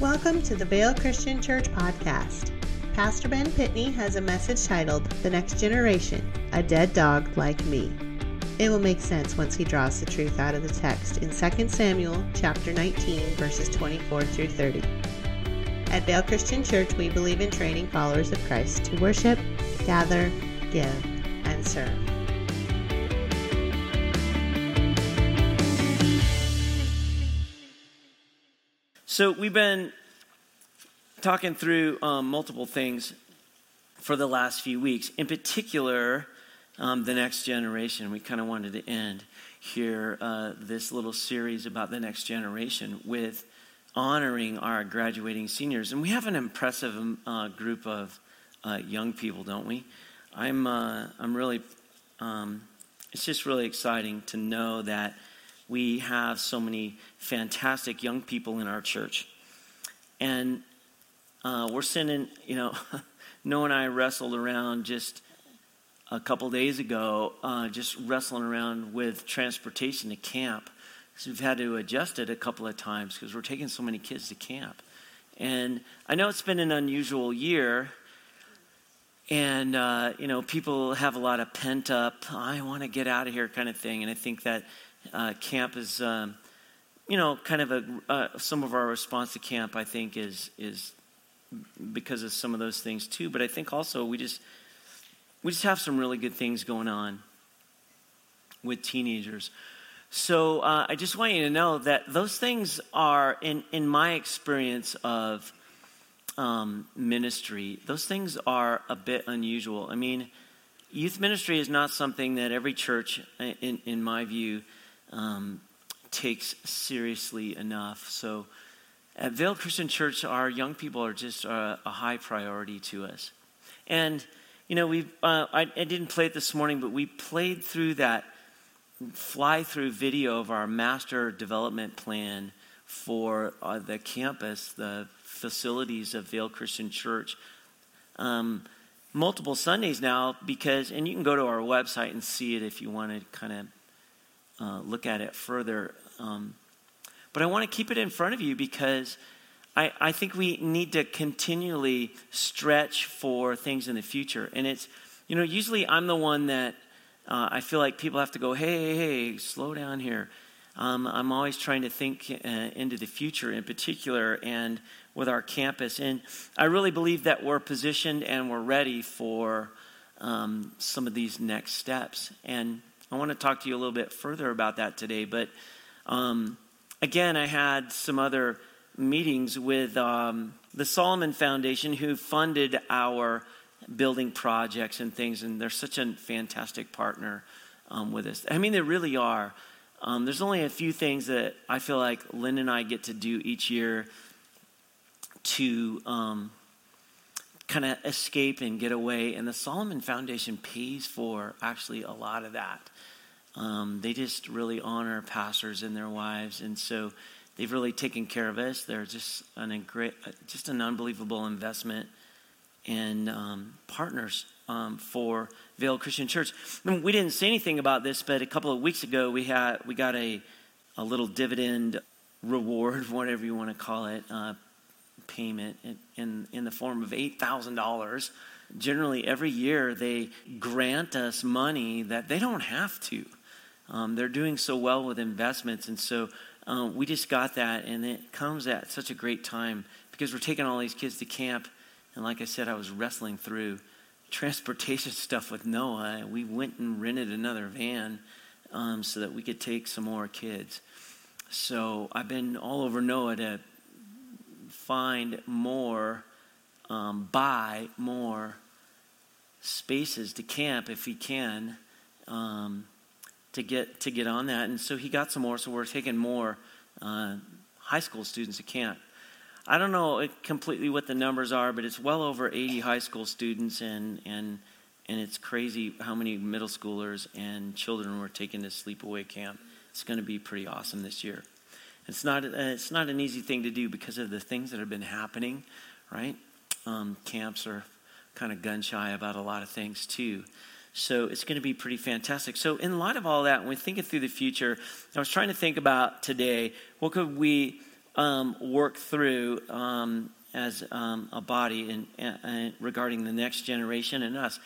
Welcome to the Vale Christian Church podcast. Pastor Ben Pitney has a message titled The Next Generation A Dead Dog Like Me. It will make sense once he draws the truth out of the text in 2 Samuel chapter 19 verses 24 through 30. At Vale Christian Church, we believe in training followers of Christ to worship, gather, give, and serve. So we've been talking through um, multiple things for the last few weeks. In particular, um, the next generation. We kind of wanted to end here uh, this little series about the next generation with honoring our graduating seniors. And we have an impressive um, uh, group of uh, young people, don't we? I'm uh, I'm really. Um, it's just really exciting to know that we have so many fantastic young people in our church. And uh, we're sending, you know, Noah and I wrestled around just a couple days ago, uh, just wrestling around with transportation to camp. So we've had to adjust it a couple of times because we're taking so many kids to camp. And I know it's been an unusual year. And, uh, you know, people have a lot of pent up, I want to get out of here kind of thing. And I think that uh, camp is, um, you know, kind of a uh, some of our response to camp. I think is is because of some of those things too. But I think also we just we just have some really good things going on with teenagers. So uh, I just want you to know that those things are, in in my experience of um, ministry, those things are a bit unusual. I mean, youth ministry is not something that every church, in, in my view, um, takes seriously enough. So at Vale Christian Church, our young people are just a, a high priority to us. And, you know, we uh, I, I didn't play it this morning, but we played through that fly through video of our master development plan for uh, the campus, the facilities of Vale Christian Church. Um, multiple Sundays now because, and you can go to our website and see it if you want to kind of uh, look at it further. Um, but I want to keep it in front of you because I, I think we need to continually stretch for things in the future. And it's, you know, usually I'm the one that uh, I feel like people have to go, hey, hey, hey, slow down here. Um, I'm always trying to think uh, into the future in particular and with our campus. And I really believe that we're positioned and we're ready for um, some of these next steps. And I want to talk to you a little bit further about that today. But um, again, I had some other meetings with um, the Solomon Foundation, who funded our building projects and things, and they're such a fantastic partner um, with us. I mean, they really are. Um, there's only a few things that I feel like Lynn and I get to do each year to um, kind of escape and get away. And the Solomon Foundation pays for actually a lot of that. Um, they just really honor pastors and their wives, and so they've really taken care of us. They're just an just an unbelievable investment and um, partners um, for Vale Christian Church. We didn't say anything about this, but a couple of weeks ago we had we got a a little dividend reward, whatever you want to call it, uh, payment in, in, in the form of $8,000. Generally, every year they grant us money that they don't have to. Um, they're doing so well with investments. And so um, we just got that, and it comes at such a great time because we're taking all these kids to camp. And like I said, I was wrestling through transportation stuff with Noah. We went and rented another van um, so that we could take some more kids. So I've been all over Noah to find more, um, buy more spaces to camp if he can um, to get to get on that. And so he got some more. So we're taking more uh, high school students to camp. I don't know completely what the numbers are, but it's well over 80 high school students, and and and it's crazy how many middle schoolers and children we're taking to sleepaway camp. It's going to be pretty awesome this year. It's not, uh, it's not an easy thing to do because of the things that have been happening, right? Um, camps are kind of gun shy about a lot of things too. So it's going to be pretty fantastic. So, in light of all that, when thinking through the future, I was trying to think about today what could we um, work through um, as um, a body in, uh, regarding the next generation and us.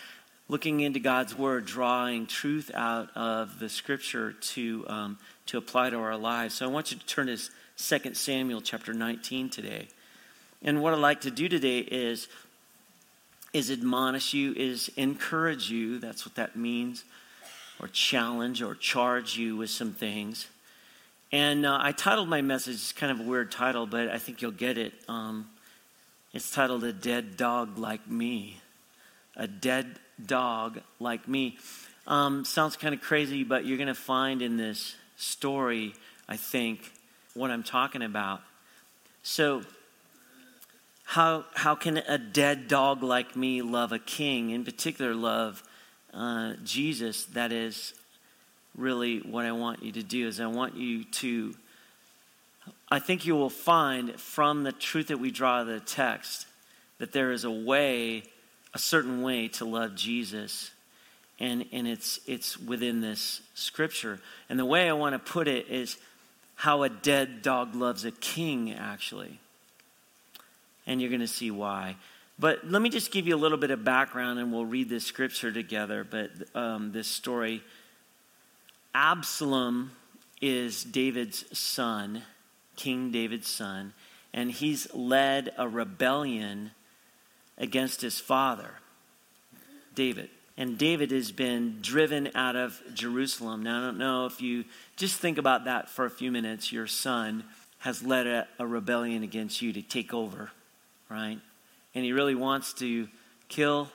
Looking into God's Word, drawing truth out of the Scripture to, um, to apply to our lives. So I want you to turn to 2 Samuel chapter 19 today. And what I'd like to do today is, is admonish you, is encourage you. That's what that means. Or challenge or charge you with some things. And uh, I titled my message, it's kind of a weird title, but I think you'll get it. Um, it's titled A Dead Dog Like Me. A Dead Dog Like Me. Um, sounds kind of crazy, but you're going to find in this story, I think, what I'm talking about. So, how, how can a dead dog like me love a king, in particular, love uh, Jesus? That is really what I want you to do is I want you to I think you will find from the truth that we draw of the text that there is a way, a certain way to love Jesus. And, and it's, it's within this scripture. And the way I want to put it is how a dead dog loves a king, actually. And you're going to see why. But let me just give you a little bit of background and we'll read this scripture together. But um, this story Absalom is David's son, King David's son, and he's led a rebellion against his father, David. And David has been driven out of Jerusalem. Now, I don't know if you just think about that for a few minutes. Your son has led a, a rebellion against you to take over, right? And he really wants to kill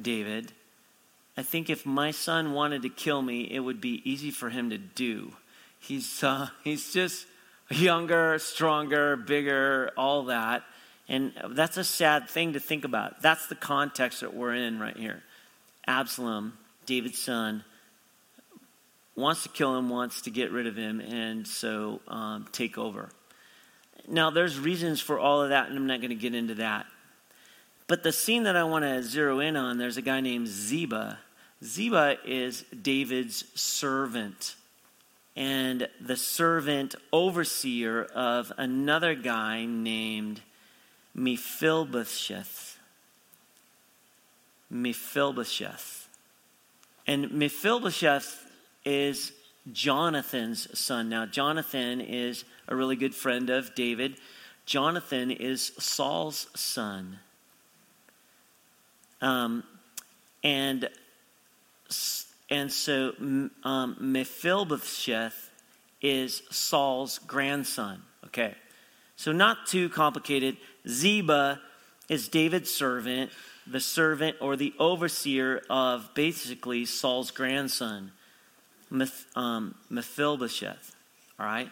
David I think if my son wanted to kill me, it would be easy for him to do. He's, uh, he's just younger, stronger, bigger, all that. And that's a sad thing to think about. That's the context that we're in right here. Absalom, David's son, wants to kill him, wants to get rid of him, and so um, take over. Now, there's reasons for all of that, and I'm not going to get into that. But the scene that I want to zero in on, there's a guy named Ziba Ziba is David's servant and the servant overseer of another guy named Mephibosheth. Mephibosheth. And Mephibosheth is Jonathan's son. Now, Jonathan is a really good friend of David. Jonathan is Saul's son. Um, and and so um, Mephibosheth is Saul's grandson. Okay. So, not too complicated. Ziba is David's servant, the servant or the overseer of basically Saul's grandson, um, Mephibosheth. All right.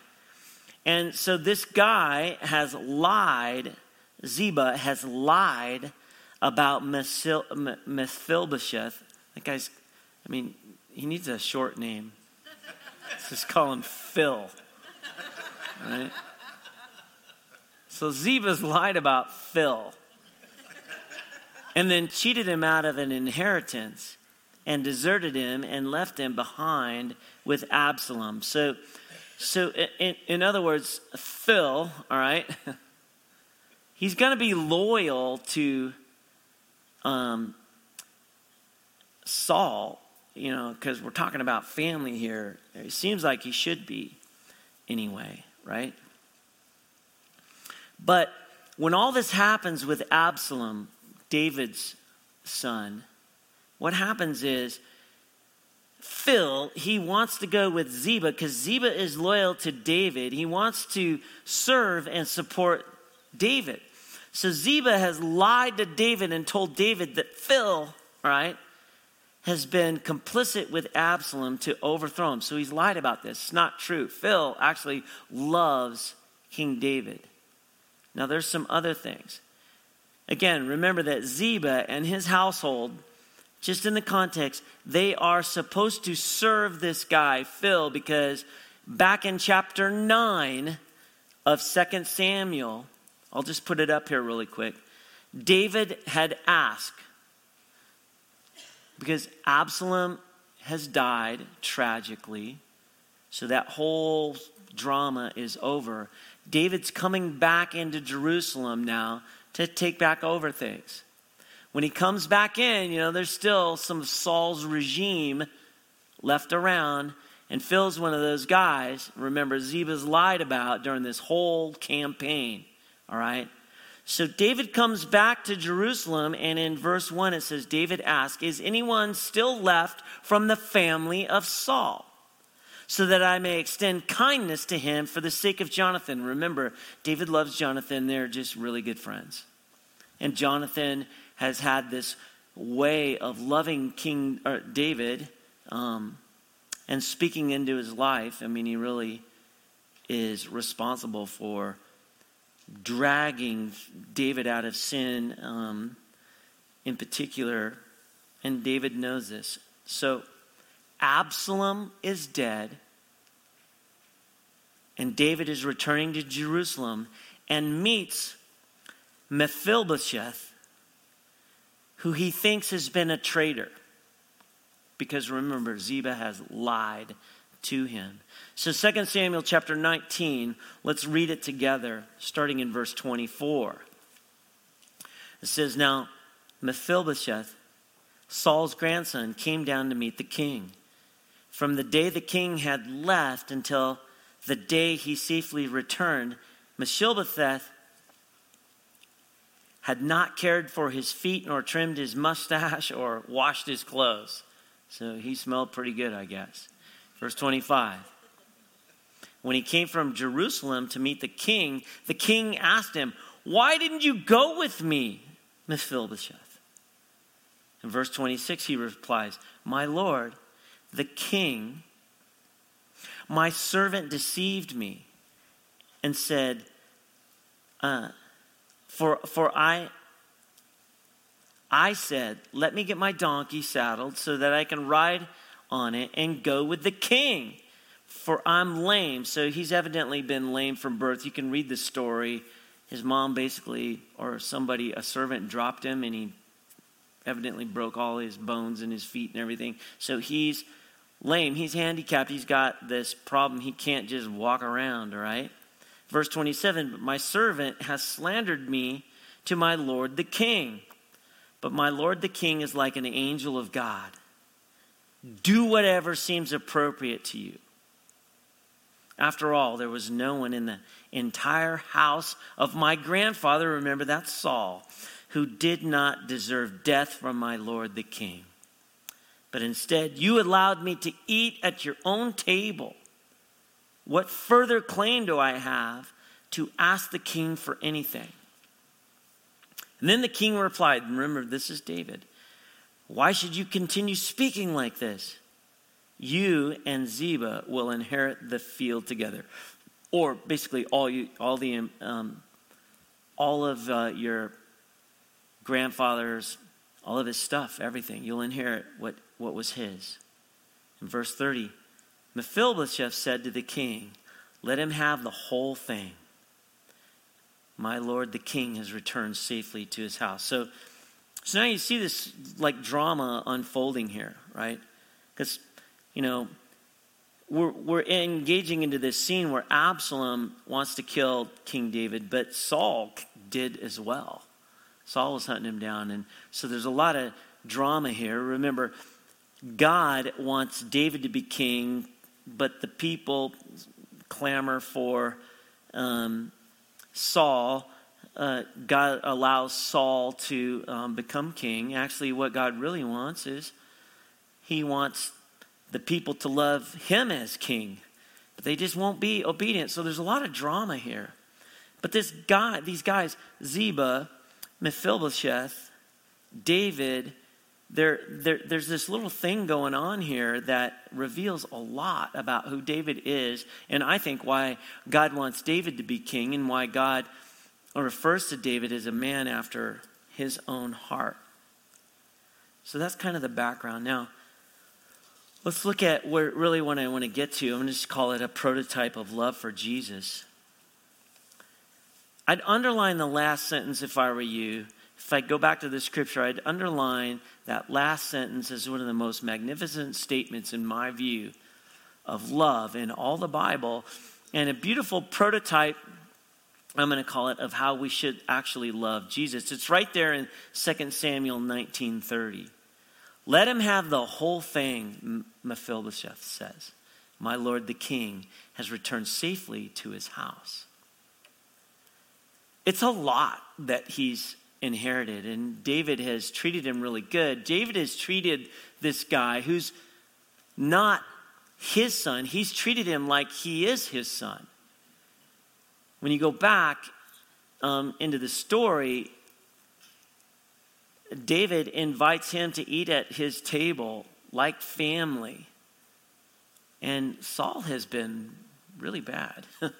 And so this guy has lied, Ziba has lied about Mephibosheth. That guy's I mean, he needs a short name. Let's just call him Phil. All right? So Ziba's lied about Phil and then cheated him out of an inheritance and deserted him and left him behind with Absalom. So, so in, in other words, Phil, all right, he's going to be loyal to um, Saul you know, because we're talking about family here. It seems like he should be anyway, right? But when all this happens with Absalom, David's son, what happens is Phil, he wants to go with Ziba because Ziba is loyal to David. He wants to serve and support David. So Ziba has lied to David and told David that Phil, right, has been complicit with Absalom to overthrow him. So he's lied about this. It's not true. Phil actually loves King David. Now, there's some other things. Again, remember that Ziba and his household, just in the context, they are supposed to serve this guy, Phil, because back in chapter 9 of 2 Samuel, I'll just put it up here really quick. David had asked, because Absalom has died tragically. So that whole drama is over. David's coming back into Jerusalem now to take back over things. When he comes back in, you know, there's still some of Saul's regime left around, and Phil's one of those guys, remember, Ziba's lied about during this whole campaign, all right? So David comes back to Jerusalem, and in verse 1 it says, David asked, Is anyone still left from the family of Saul? So that I may extend kindness to him for the sake of Jonathan. Remember, David loves Jonathan. They're just really good friends. And Jonathan has had this way of loving King David um, and speaking into his life. I mean, he really is responsible for dragging David out of sin um, in particular, and David knows this. So Absalom is dead, and David is returning to Jerusalem and meets Mephibosheth, who he thinks has been a traitor. Because remember, Ziba has lied to him. So 2 Samuel chapter 19, let's read it together, starting in verse 24. It says, Now Mephibosheth, Saul's grandson, came down to meet the king. From the day the king had left until the day he safely returned, Mephibosheth had not cared for his feet, nor trimmed his mustache, or washed his clothes. So he smelled pretty good, I guess. Verse 25. When he came from Jerusalem to meet the king, the king asked him, Why didn't you go with me, Mephibosheth? In verse 26, he replies, My Lord, the king, my servant deceived me and said, uh, for, for I, I said, Let me get my donkey saddled so that I can ride on it and go with the king for I'm lame. So he's evidently been lame from birth. You can read the story. His mom basically, or somebody, a servant, dropped him and he evidently broke all his bones in his feet and everything. So he's lame. He's handicapped. He's got this problem. He can't just walk around, all right? Verse 27 But my servant has slandered me to my Lord the king. But my Lord the king is like an angel of God. Do whatever seems appropriate to you. After all, there was no one in the entire house of my grandfather, remember that's Saul, who did not deserve death from my Lord the king. But instead, you allowed me to eat at your own table. What further claim do I have to ask the king for anything? And then the king replied, Remember, this is David. Why should you continue speaking like this? you and Ziba will inherit the field together. Or basically, all, you, all, the, um, all of uh, your grandfather's, all of his stuff, everything. You'll inherit what, what was his. In verse 30, Mephibosheth said to the king, Let him have the whole thing. My lord the king has returned safely to his house. So, so now you see this like drama unfolding here, right? Because you know, we're, we're engaging into this scene where Absalom wants to kill King David, but Saul did as well. Saul was hunting him down. And so there's a lot of drama here. Remember, God wants David to be king, but the people clamor for um, Saul. Uh, God allows Saul to um, become king. Actually, what God really wants is he wants the people to love him as king. But they just won't be obedient. So there's a lot of drama here. But this guy, these guys, Ziba, Mephibosheth, David, there, there, there's this little thing going on here that reveals a lot about who David is, and I think why God wants David to be king, and why God refers to David as a man after his own heart. So that's kind of the background. Now, Let's look at where really what I want to get to. I'm going to just call it a prototype of love for Jesus. I'd underline the last sentence if I were you. If I go back to the scripture, I'd underline that last sentence is one of the most magnificent statements, in my view, of love in all the Bible and a beautiful prototype I'm going to call it of how we should actually love Jesus. It's right there in 2 Samuel 19:30. Let him have the whole thing, Mephibosheth says. My lord the king has returned safely to his house. It's a lot that he's inherited, and David has treated him really good. David has treated this guy who's not his son, he's treated him like he is his son. When you go back um, into the story, David invites him to eat at his table like family. And Saul has been really bad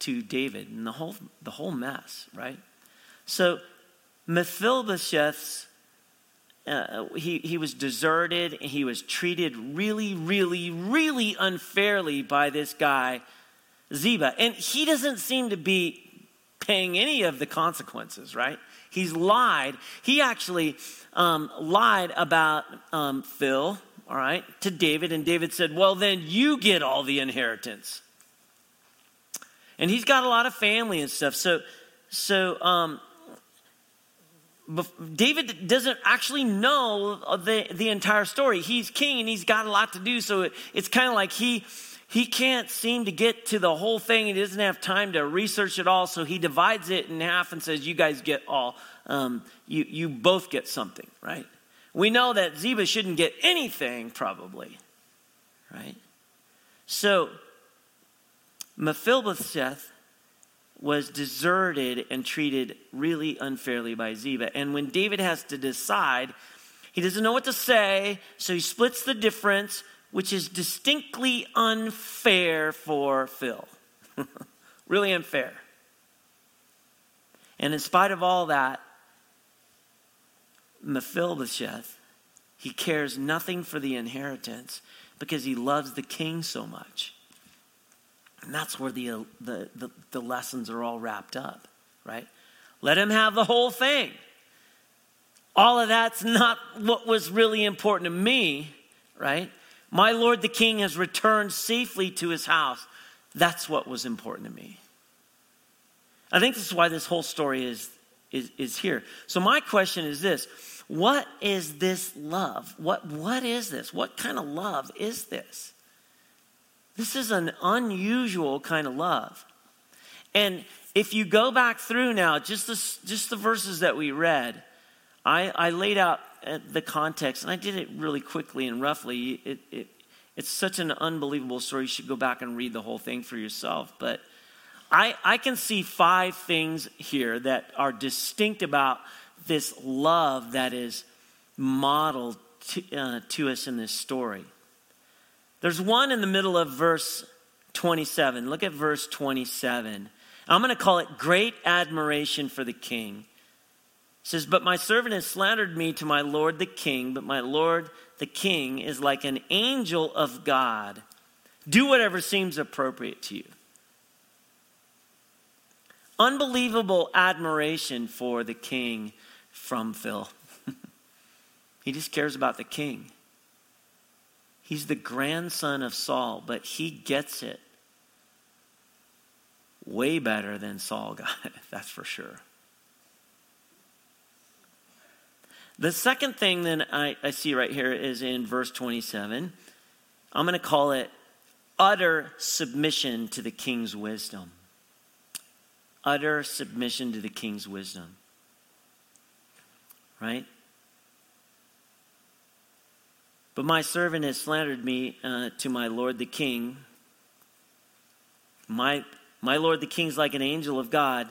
to David and the whole, the whole mess, right? So Mephibosheth's, uh, he, he was deserted and he was treated really, really, really unfairly by this guy Ziba. And he doesn't seem to be paying any of the consequences, right? He's lied. He actually um, lied about um, Phil, all right, to David. And David said, Well, then you get all the inheritance. And he's got a lot of family and stuff. So, so um, David doesn't actually know the, the entire story. He's king and he's got a lot to do. So it, it's kind of like he he can't seem to get to the whole thing. He doesn't have time to research it all, so he divides it in half and says, "You guys get all. Um, you you both get something, right?" We know that Ziba shouldn't get anything, probably, right? So Mephibosheth was deserted and treated really unfairly by Ziba, and when David has to decide, he doesn't know what to say, so he splits the difference which is distinctly unfair for Phil. really unfair. And in spite of all that, Mephibosheth, he cares nothing for the inheritance because he loves the king so much. And that's where the, uh, the, the, the lessons are all wrapped up, right? Let him have the whole thing. All of that's not what was really important to me, right? My Lord the King has returned safely to his house. That's what was important to me. I think this is why this whole story is, is, is here. So, my question is this What is this love? What, what is this? What kind of love is this? This is an unusual kind of love. And if you go back through now, just the, just the verses that we read, I, I laid out the context, and I did it really quickly and roughly. It, it, it's such an unbelievable story. You should go back and read the whole thing for yourself. But I, I can see five things here that are distinct about this love that is modeled to, uh, to us in this story. There's one in the middle of verse 27. Look at verse 27. I'm going to call it great admiration for the king says, But my servant has slandered me to my Lord the king, but my Lord the king is like an angel of God. Do whatever seems appropriate to you. Unbelievable admiration for the king from Phil. he just cares about the king. He's the grandson of Saul, but he gets it way better than Saul got it, that's for sure. The second thing that I, I see right here is in verse 27. I'm going to call it utter submission to the king's wisdom. Utter submission to the king's wisdom. Right? But my servant has slandered me uh, to my lord the king. My, my lord the king's like an angel of God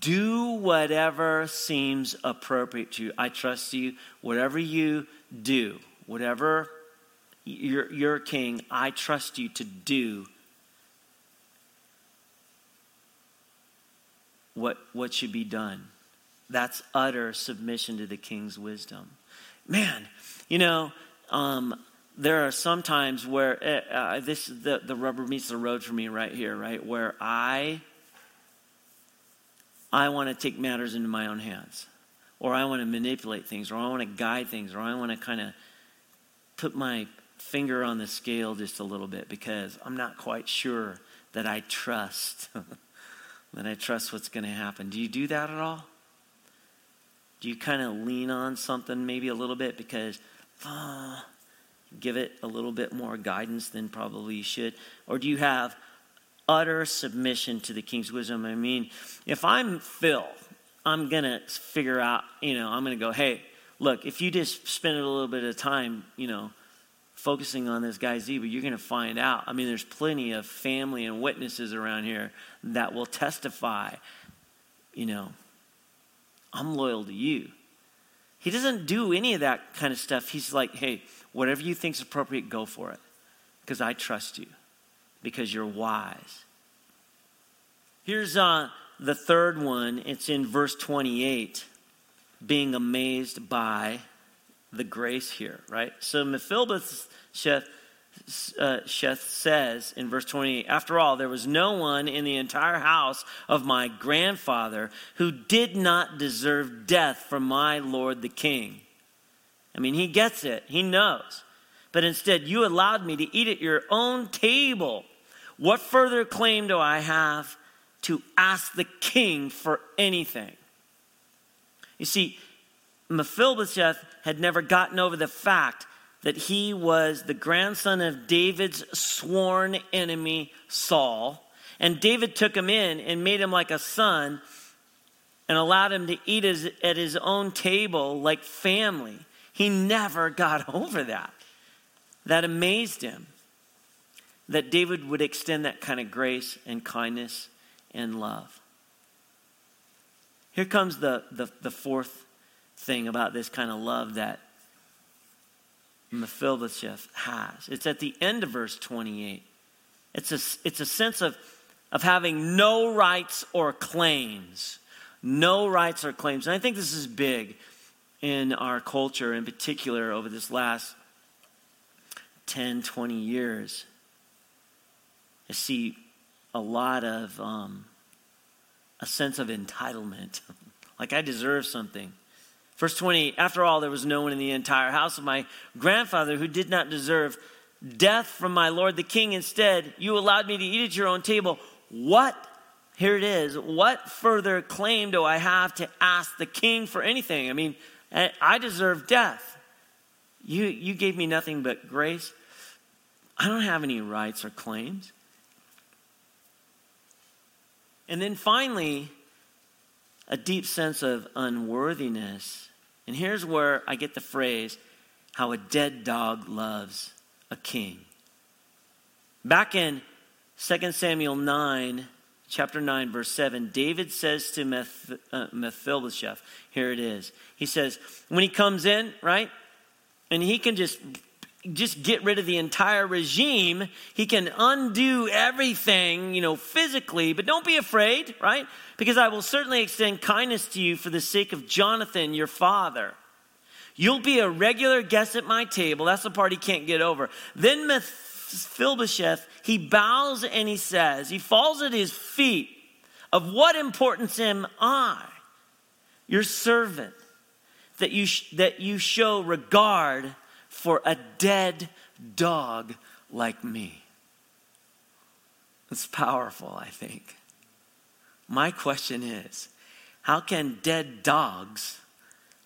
do whatever seems appropriate to you. I trust you. Whatever you do, whatever you're, you're king, I trust you to do what, what should be done. That's utter submission to the king's wisdom. Man, you know, um, there are some times where uh, uh this the, the rubber meets the road for me right here, right? Where I I want to take matters into my own hands, or I want to manipulate things, or I want to guide things, or I want to kind of put my finger on the scale just a little bit because I'm not quite sure that I trust that I trust what's going to happen. Do you do that at all? Do you kind of lean on something maybe a little bit because uh, give it a little bit more guidance than probably you should? Or do you have utter submission to the king's wisdom? I mean, if I'm Phil, I'm going to figure out, you know, I'm going to go, hey, look, if you just spend a little bit of time, you know, focusing on this guy Ziba, you're going to find out. I mean, there's plenty of family and witnesses around here that will testify, you know, I'm loyal to you. He doesn't do any of that kind of stuff. He's like, hey, whatever you think's appropriate, go for it. Because I trust you. Because you're wise. Here's uh, the third one. It's in verse 28. Being amazed by the grace here, right? So Mephibosheth uh, Sheth says in verse 28 After all, there was no one in the entire house of my grandfather who did not deserve death from my lord the king. I mean, he gets it, he knows. But instead, you allowed me to eat at your own table. What further claim do I have to ask the king for anything? You see, Mephibosheth had never gotten over the fact that he was the grandson of David's sworn enemy, Saul. And David took him in and made him like a son and allowed him to eat his, at his own table like family. He never got over that. That amazed him that David would extend that kind of grace and kindness and love. Here comes the, the, the fourth thing about this kind of love that Mephibosheth has. It's at the end of verse 28. It's a, it's a sense of, of having no rights or claims. No rights or claims. And I think this is big in our culture, in particular, over this last 10, 20 years. I see a lot of um, a sense of entitlement. like I deserve something. Verse 20 After all, there was no one in the entire house of my grandfather who did not deserve death from my lord the king. Instead, you allowed me to eat at your own table. What? Here it is. What further claim do I have to ask the king for anything? I mean, I deserve death. You, you gave me nothing but grace. I don't have any rights or claims. And then finally, a deep sense of unworthiness and here's where I get the phrase, how a dead dog loves a king. Back in 2 Samuel 9, chapter 9, verse 7, David says to uh, Mephibosheth, here it is. He says, when he comes in, right, and he can just just get rid of the entire regime. He can undo everything, you know, physically, but don't be afraid, right? Because I will certainly extend kindness to you for the sake of Jonathan, your father. You'll be a regular guest at my table. That's the part he can't get over. Then Mephibosheth, he bows and he says, he falls at his feet. Of what importance am I, your servant, that you, that you show regard for a dead dog like me. It's powerful, I think. My question is how can dead dogs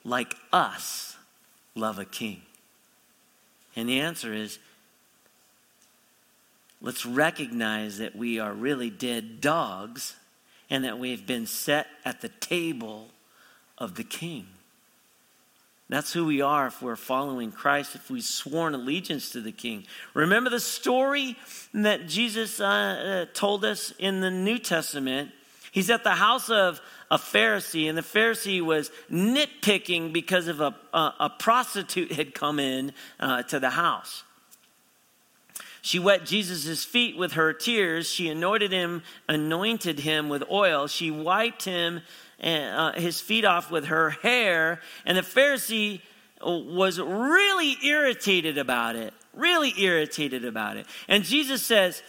like us love a king? And the answer is let's recognize that we are really dead dogs and that we've been set at the table of the king. That's who we are if we're following Christ, if we've sworn allegiance to the King. Remember the story that Jesus uh, uh, told us in the New Testament? He's at the house of a Pharisee, and the Pharisee was nitpicking because of a, a, a prostitute had come in uh, to the house. She wet Jesus' feet with her tears. She anointed him, anointed him with oil. She wiped him uh, his feet off with her hair. And the Pharisee was really irritated about it, really irritated about it. And Jesus says,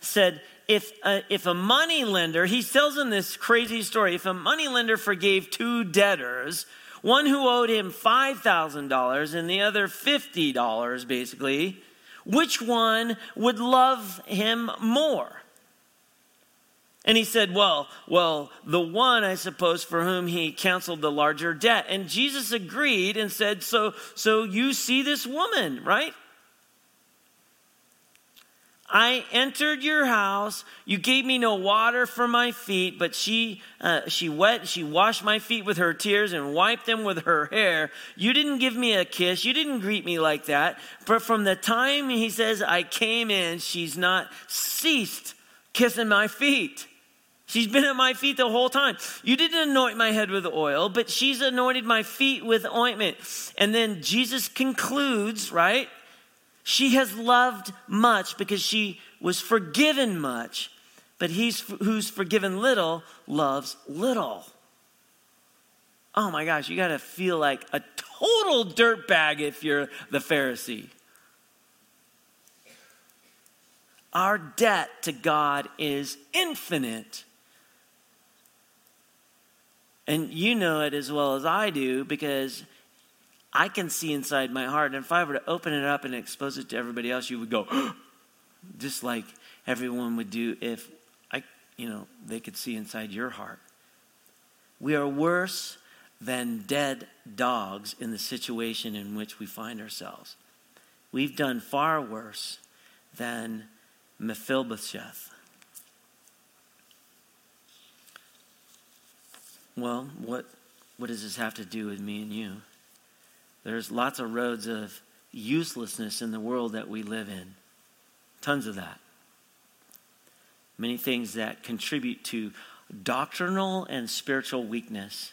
said, if a, if a money lender, he tells him this crazy story. If a money lender forgave two debtors, one who owed him $5,000 and the other $50, basically, which one would love him more? And he said, Well, well, the one, I suppose, for whom he counseled the larger debt. And Jesus agreed and said, So, so you see this woman, right? I entered your house. You gave me no water for my feet, but she, uh, she wet, she washed my feet with her tears and wiped them with her hair. You didn't give me a kiss. You didn't greet me like that. But from the time he says I came in, she's not ceased kissing my feet. She's been at my feet the whole time. You didn't anoint my head with oil, but she's anointed my feet with ointment. And then Jesus concludes, right? She has loved much because she was forgiven much, but he's who's forgiven little loves little. Oh my gosh, you got to feel like a total dirtbag if you're the Pharisee. Our debt to God is infinite. And you know it as well as I do because I can see inside my heart. And if I were to open it up and expose it to everybody else, you would go, just like everyone would do if I, you know, they could see inside your heart. We are worse than dead dogs in the situation in which we find ourselves. We've done far worse than Mephibosheth. Well, what, what does this have to do with me and you? There's lots of roads of uselessness in the world that we live in. Tons of that. Many things that contribute to doctrinal and spiritual weakness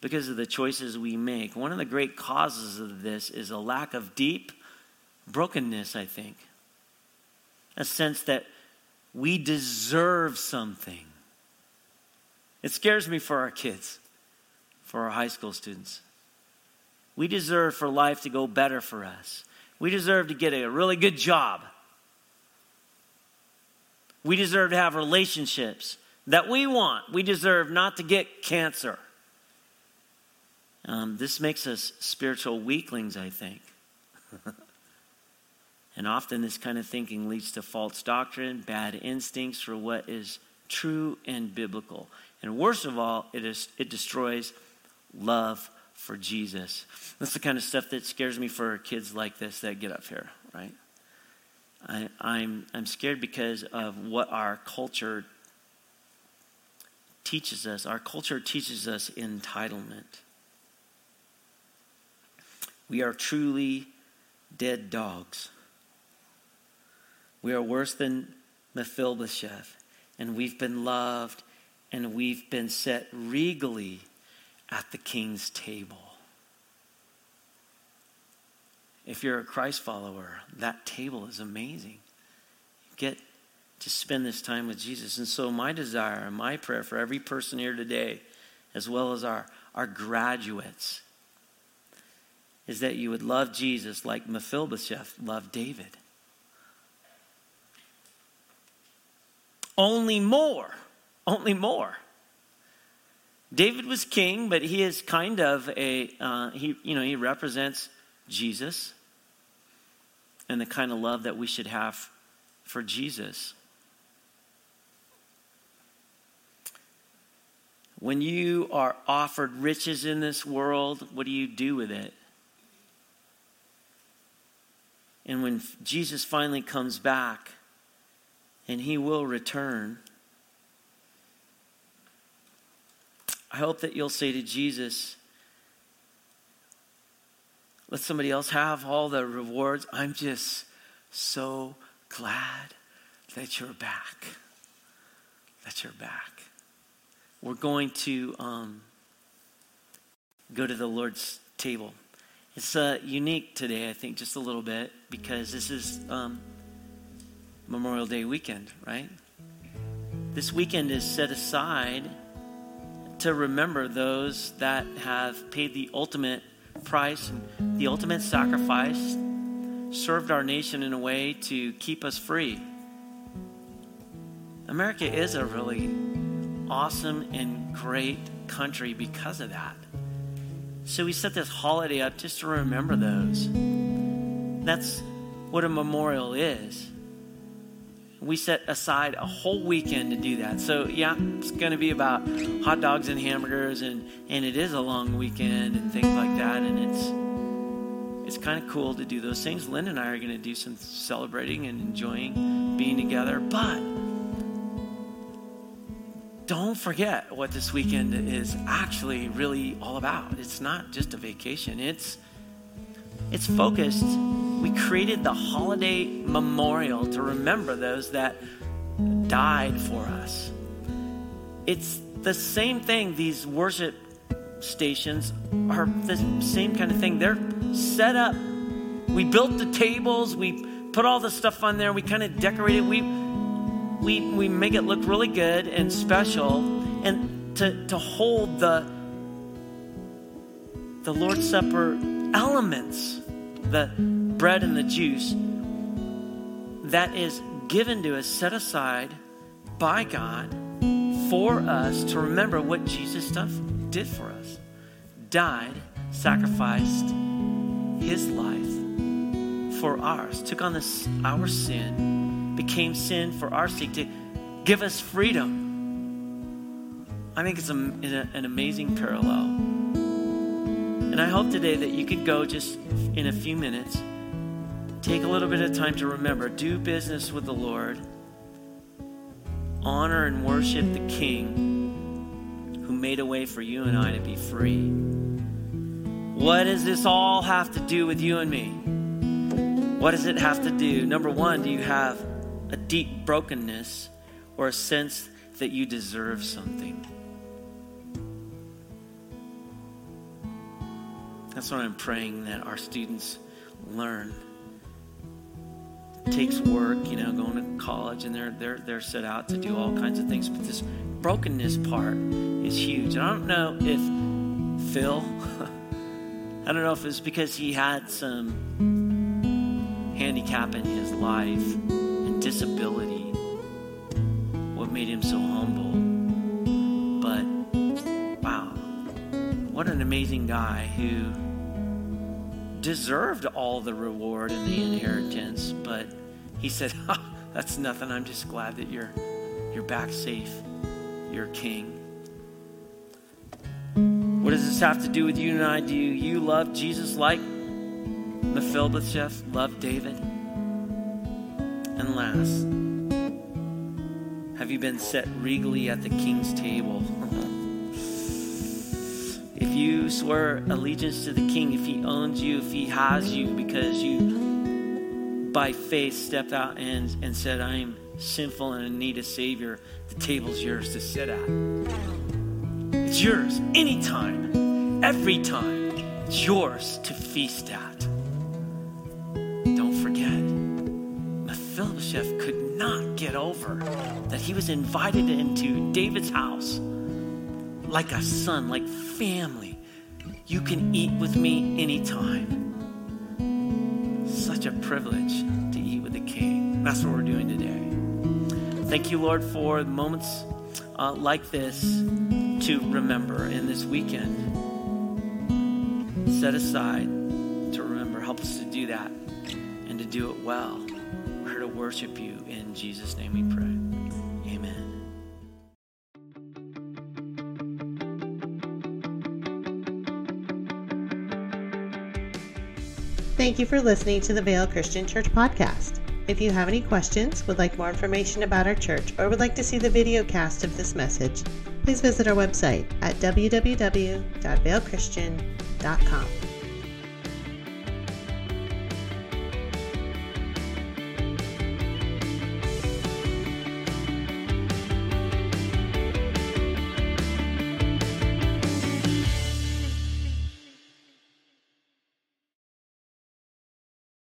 because of the choices we make. One of the great causes of this is a lack of deep brokenness, I think. A sense that we deserve something. It scares me for our kids, for our high school students. We deserve for life to go better for us. We deserve to get a really good job. We deserve to have relationships that we want. We deserve not to get cancer. Um, this makes us spiritual weaklings, I think. and often this kind of thinking leads to false doctrine, bad instincts for what is true and biblical. And worst of all, it, is, it destroys love for Jesus. That's the kind of stuff that scares me for kids like this that get up here, right? I, I'm, I'm scared because of what our culture teaches us. Our culture teaches us entitlement. We are truly dead dogs. We are worse than Mephibosheth, and we've been loved and we've been set regally at the king's table. If you're a Christ follower, that table is amazing. You get to spend this time with Jesus. And so, my desire and my prayer for every person here today, as well as our, our graduates, is that you would love Jesus like Mephibosheth loved David. Only more only more. David was king, but he is kind of a, uh, he, you know, he represents Jesus and the kind of love that we should have for Jesus. When you are offered riches in this world, what do you do with it? And when Jesus finally comes back, and he will return, I hope that you'll say to Jesus, let somebody else have all the rewards. I'm just so glad that you're back. That you're back. We're going to um, go to the Lord's table. It's uh, unique today, I think, just a little bit, because this is um, Memorial Day weekend, right? This weekend is set aside to remember those that have paid the ultimate price and the ultimate sacrifice, served our nation in a way to keep us free. America is a really awesome and great country because of that. So we set this holiday up just to remember those. That's what a memorial is. We set aside a whole weekend to do that. So, yeah, it's going to be about hot dogs and hamburgers, and, and it is a long weekend and things like that. And it's it's kind of cool to do those things. Lynn and I are going to do some celebrating and enjoying being together. But don't forget what this weekend is actually really all about. It's not just a vacation. It's it's focused. We created the holiday memorial to remember those that died for us. It's the same thing these worship stations are the same kind of thing. They're set up. We built the tables, we put all the stuff on there, we kind of decorated. We we we make it look really good and special and to to hold the the Lord's Supper elements, the bread and the juice that is given to us, set aside by God for us to remember what Jesus stuff did for us. Died, sacrificed his life for ours, took on this our sin, became sin for our sake to give us freedom. I think it's a, an amazing parallel. And I hope today that you could go just in a few minutes, take a little bit of time to remember, do business with the Lord, honor and worship the King who made a way for you and I to be free. What does this all have to do with you and me? What does it have to do? Number one, do you have a deep brokenness or a sense that you deserve something? That's what I'm praying that our students learn. Takes work, you know, going to college and they're they're they're set out to do all kinds of things, but this brokenness part is huge. And I don't know if Phil I don't know if it's because he had some handicap in his life and disability, what made him so humble. But wow, what an amazing guy who deserved all the reward and the inheritance, but he said, "That's nothing. I'm just glad that you're you're back safe. You're king." What does this have to do with you and I? Do you love Jesus like Mephibosheth loved David? And last, have you been set regally at the king's table? You swear allegiance to the king, if he owns you, if he has you, because you by faith stepped out and, and said, I am sinful and in need of Savior, the table's yours to sit at. It's yours anytime, every time. It's yours to feast at. Don't forget, Mephibosheth could not get over that he was invited into David's house like a son, like family. You can eat with me anytime. Such a privilege to eat with the king. That's what we're doing today. Thank you, Lord, for moments uh, like this to remember in this weekend. Set aside to remember. Help us to do that and to do it well. We're here to worship you. In Jesus' name we pray. You for listening to the Vale Christian Church podcast. If you have any questions, would like more information about our church, or would like to see the video cast of this message, please visit our website at www.valechristian.com.